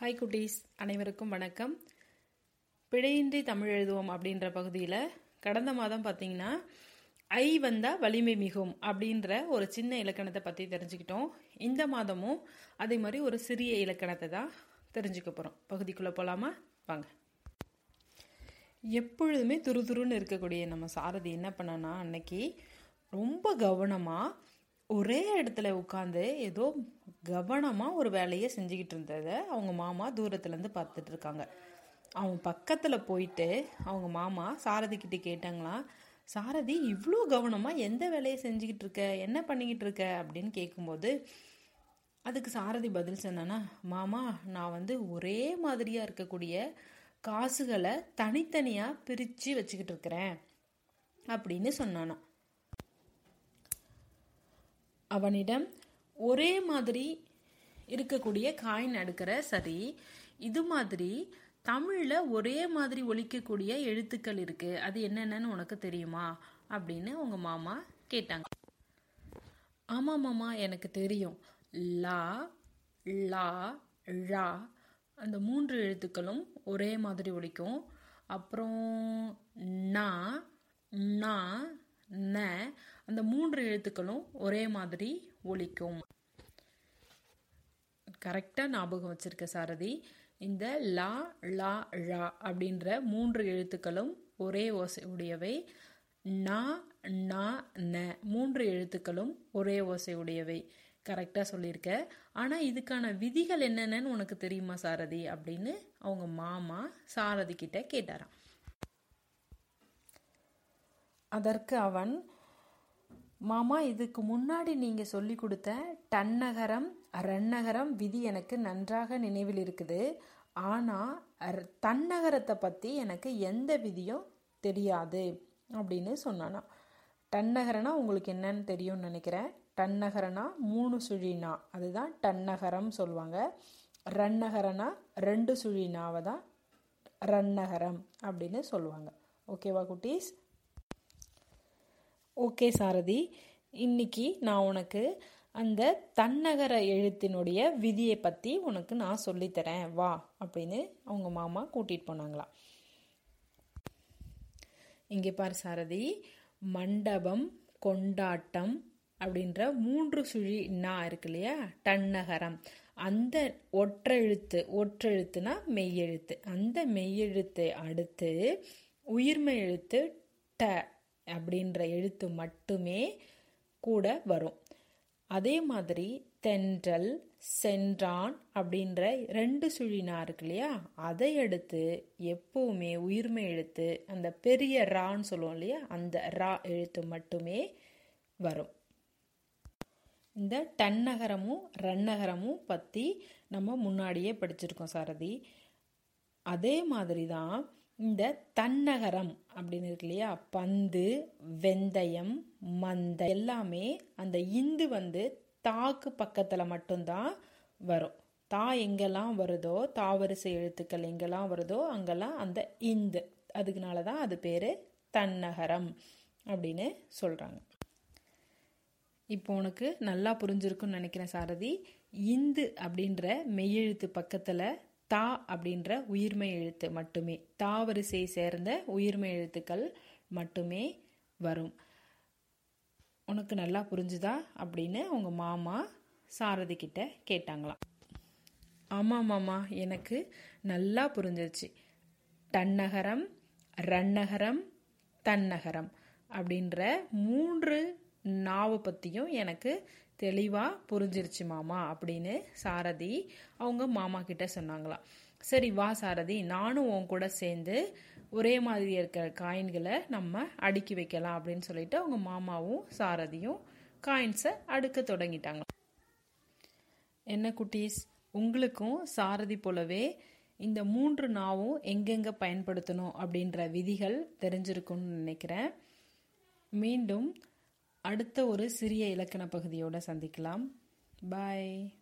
Hi குட்டீஸ். அனைவருக்கும் வணக்கம். பிழையின்றி தமிழ் எழுதுவோம் அப்படின்ற பகுதியில் கடந்த மாதம் பார்த்தீங்கன்னா ஐ வந்தால் வலிமை மிகும் அப்படின்ற ஒரு சின்ன இலக்கணத்தை பற்றி தெரிஞ்சுக்கிட்டோம். இந்த மாதமும் அதே மாதிரி ஒரு சிறிய இலக்கணத்தை தான் தெரிஞ்சுக்க போகிறோம் பகுதிக்குள்ளே போகலாமா வாங்க. எப்பொழுதுமே துருதுருன்னு இருக்கக்கூடிய நம்ம சாரதி என்ன பண்ணனா அன்னைக்கு ரொம்ப கவனமாக ஒரே இடத்துல உட்காந்து ஏதோ கவனமாக ஒரு வேலையை செஞ்சுக்கிட்டு இருந்ததை அவங்க மாமா தூரத்துலேருந்து பார்த்துட்டு இருக்காங்க. அவங்க பக்கத்தில் போயிட்டு அவங்க மாமா சாரதிக்கிட்ட கேட்டாங்களாம் சாரதி இவ்வளோ கவனமாக எந்த வேலையை செஞ்சுக்கிட்டு இருக்க? என்ன பண்ணிக்கிட்டு இருக்க? அப்படின்னு கேட்கும்போது அதுக்கு சாரதி பதில் சொன்னானா மாமா நான் வந்து ஒரே மாதிரியாக இருக்கக்கூடிய காசுகளை தனித்தனியாக பிரித்து வச்சுக்கிட்டு இருக்கிறேன் அப்படின்னு சொன்னானா. அவனிடம் ஒரே மாதிரி இருக்கக்கூடிய காயின் அடுக்கிற சரி இது மாதிரி தமிழில் ஒரே மாதிரி ஒழிக்கக்கூடிய எழுத்துக்கள் இருக்கு அது என்னென்னு உனக்கு தெரியுமா? அப்படின்னு உங்கள் மாமா கேட்டாங்க. ஆமாம் மாமா எனக்கு தெரியும். லா லா ழா அந்த மூன்று எழுத்துக்களும் ஒரே மாதிரி ஒழிக்கும் அப்புறம் நா நா ந அந்த மூன்று எழுத்துக்களும் ஒரே மாதிரி ஒழிக்கும் கரெக்டாக ஞாபகம் வச்சிருக்க சாரதி. இந்த லா லா ழா அப்படின்ற மூன்று எழுத்துக்களும் ஒரே ஓசை உடையவை. நா நா ந மூன்று எழுத்துக்களும் ஒரே ஓசை உடையவை. கரெக்டாக சொல்லியிருக்க. ஆனால் இதுக்கான விதிகள் என்னென்னு உனக்கு தெரியுமா சாரதி? அப்படின்னு அவங்க மாமா சாரதி கிட்ட கேட்டாராம். அதற்கு அவன் மாமா இதுக்கு முன்னாடி நீங்க சொல்லி கொடுத்த டன்னகரம் ரன்னகரம் விதி எனக்கு நன்றாக நினைவில் இருக்குது. ஆனா தன்னகரத்தை பத்தி எனக்கு எந்த விதியும் தெரியாது அப்படின்னு சொன்னானா. டன்னகரனா உங்களுக்கு என்னன்னு தெரியும்னு நினைக்கிறேன். டன்னகரனா மூணு சுழினா. அதுதான் டன்னகரம் சொல்லுவாங்க. ரன்னகரனா ரெண்டு சுழினாவை தான் ரன்னகரம் அப்படின்னு சொல்லுவாங்க. ஓகேவா குட்டீஸ்? ஓகே சாரதி இன்னைக்கு நான் உனக்கு அந்த தன்னகர எழுத்தினுடைய விதியை பற்றி உனக்கு நான் சொல்லித்தரேன் வா அப்படின்னு அவங்க மாமா கூட்டிகிட்டு போனாங்களாம் இங்கே பாரு சாரதி மண்டபம் கொண்டாட்டம் அப்படின்ற மூன்று சுழி நா இருக்கு இல்லையா? டன்னகரம் அந்த ஒற்றெழுத்து ஒற்றெழுத்துனா மெய்யெழுத்து. அந்த மெய்யெழுத்தை அடுத்து உயிர்மை எழுத்து ட அப்படின்ற எழுத்து மட்டுமே கூட வரும். அதே மாதிரி தென்றல் சென்றான் அப்படின்ற ரெண்டு சுழினா இருக்கு இல்லையா? அதை எடுத்து எப்பவுமே உயிர்மை எழுத்து அந்த பெரிய ரான்னு சொல்லுவோம் இல்லையா? அந்த ரா எழுத்து மட்டுமே வரும். இந்த டன்னகரமும் ரன்னகரமும் பற்றி நம்ம முன்னாடியே படிச்சிருக்கோம் சாரதி. அதே மாதிரி தான் இந்த தன்னகரம் அப்படின்னு இருக்கு இல்லையா? பந்து வெந்தயம் மந்த எல்லாமே அந்த இந்து வந்து தாக்கு பக்கத்தில் மட்டும்தான் வரும். தா எங்கெல்லாம் வருதோ தாவரிசை எழுத்துக்கள் எங்கெல்லாம் வருதோ அங்கெல்லாம் அந்த இந்து. அதுக்குனால தான் அது பேர் தன்னகரம் அப்படின்னு சொல்கிறாங்க இப்போ உனக்கு நல்லா புரிஞ்சிருக்குன்னு நினைக்கிறேன் சாரதி. இந்து அப்படின்ற மெய்யெழுத்து பக்கத்தில் தா அப்படின்ற உயிர்மை எழுத்து மட்டுமே. தா வரிசையை சேர்ந்த உயிர்மை எழுத்துக்கள் மட்டுமே வரும். உனக்கு நல்லா புரிஞ்சுதா அப்படின்னு அவங்க மாமா சாரதி கிட்ட கேட்டாங்களாம். ஆமாம் மாமா எனக்கு நல்லா புரிஞ்சிருச்சு. டன்னகரம் ரன்னகரம் தன்னகரம் அப்படின்ற மூன்று நாவை பற்றியும் எனக்கு தெளிவாக புரிஞ்சிருச்சு மாமா அப்படின்னு சாரதி அவங்க மாமா கிட்ட சொன்னாங்களாம் சரி வா சாரதி நானும் உன் கூட சேர்ந்து ஒரே மாதிரி இருக்கிற காயின்களை நம்ம அடுக்கி வைக்கலாம் அப்படின்னு சொல்லிட்டு அவங்க மாமாவும் சாரதியும் காயின்ஸை அடுக்க தொடங்கிட்டாங்க. என்ன குட்டீஸ் உங்களுக்கும் சாரதி போலவே இந்த மூன்று நாவும் எங்கெங்கே பயன்படுத்தணும் அப்படின்ற விதிகள் தெரிஞ்சிருக்கும்னு நினைக்கிறேன். மீண்டும் அடுத்த ஒரு சிறிய இலக்கண பகுதியோடு சந்திக்கலாம். பாய்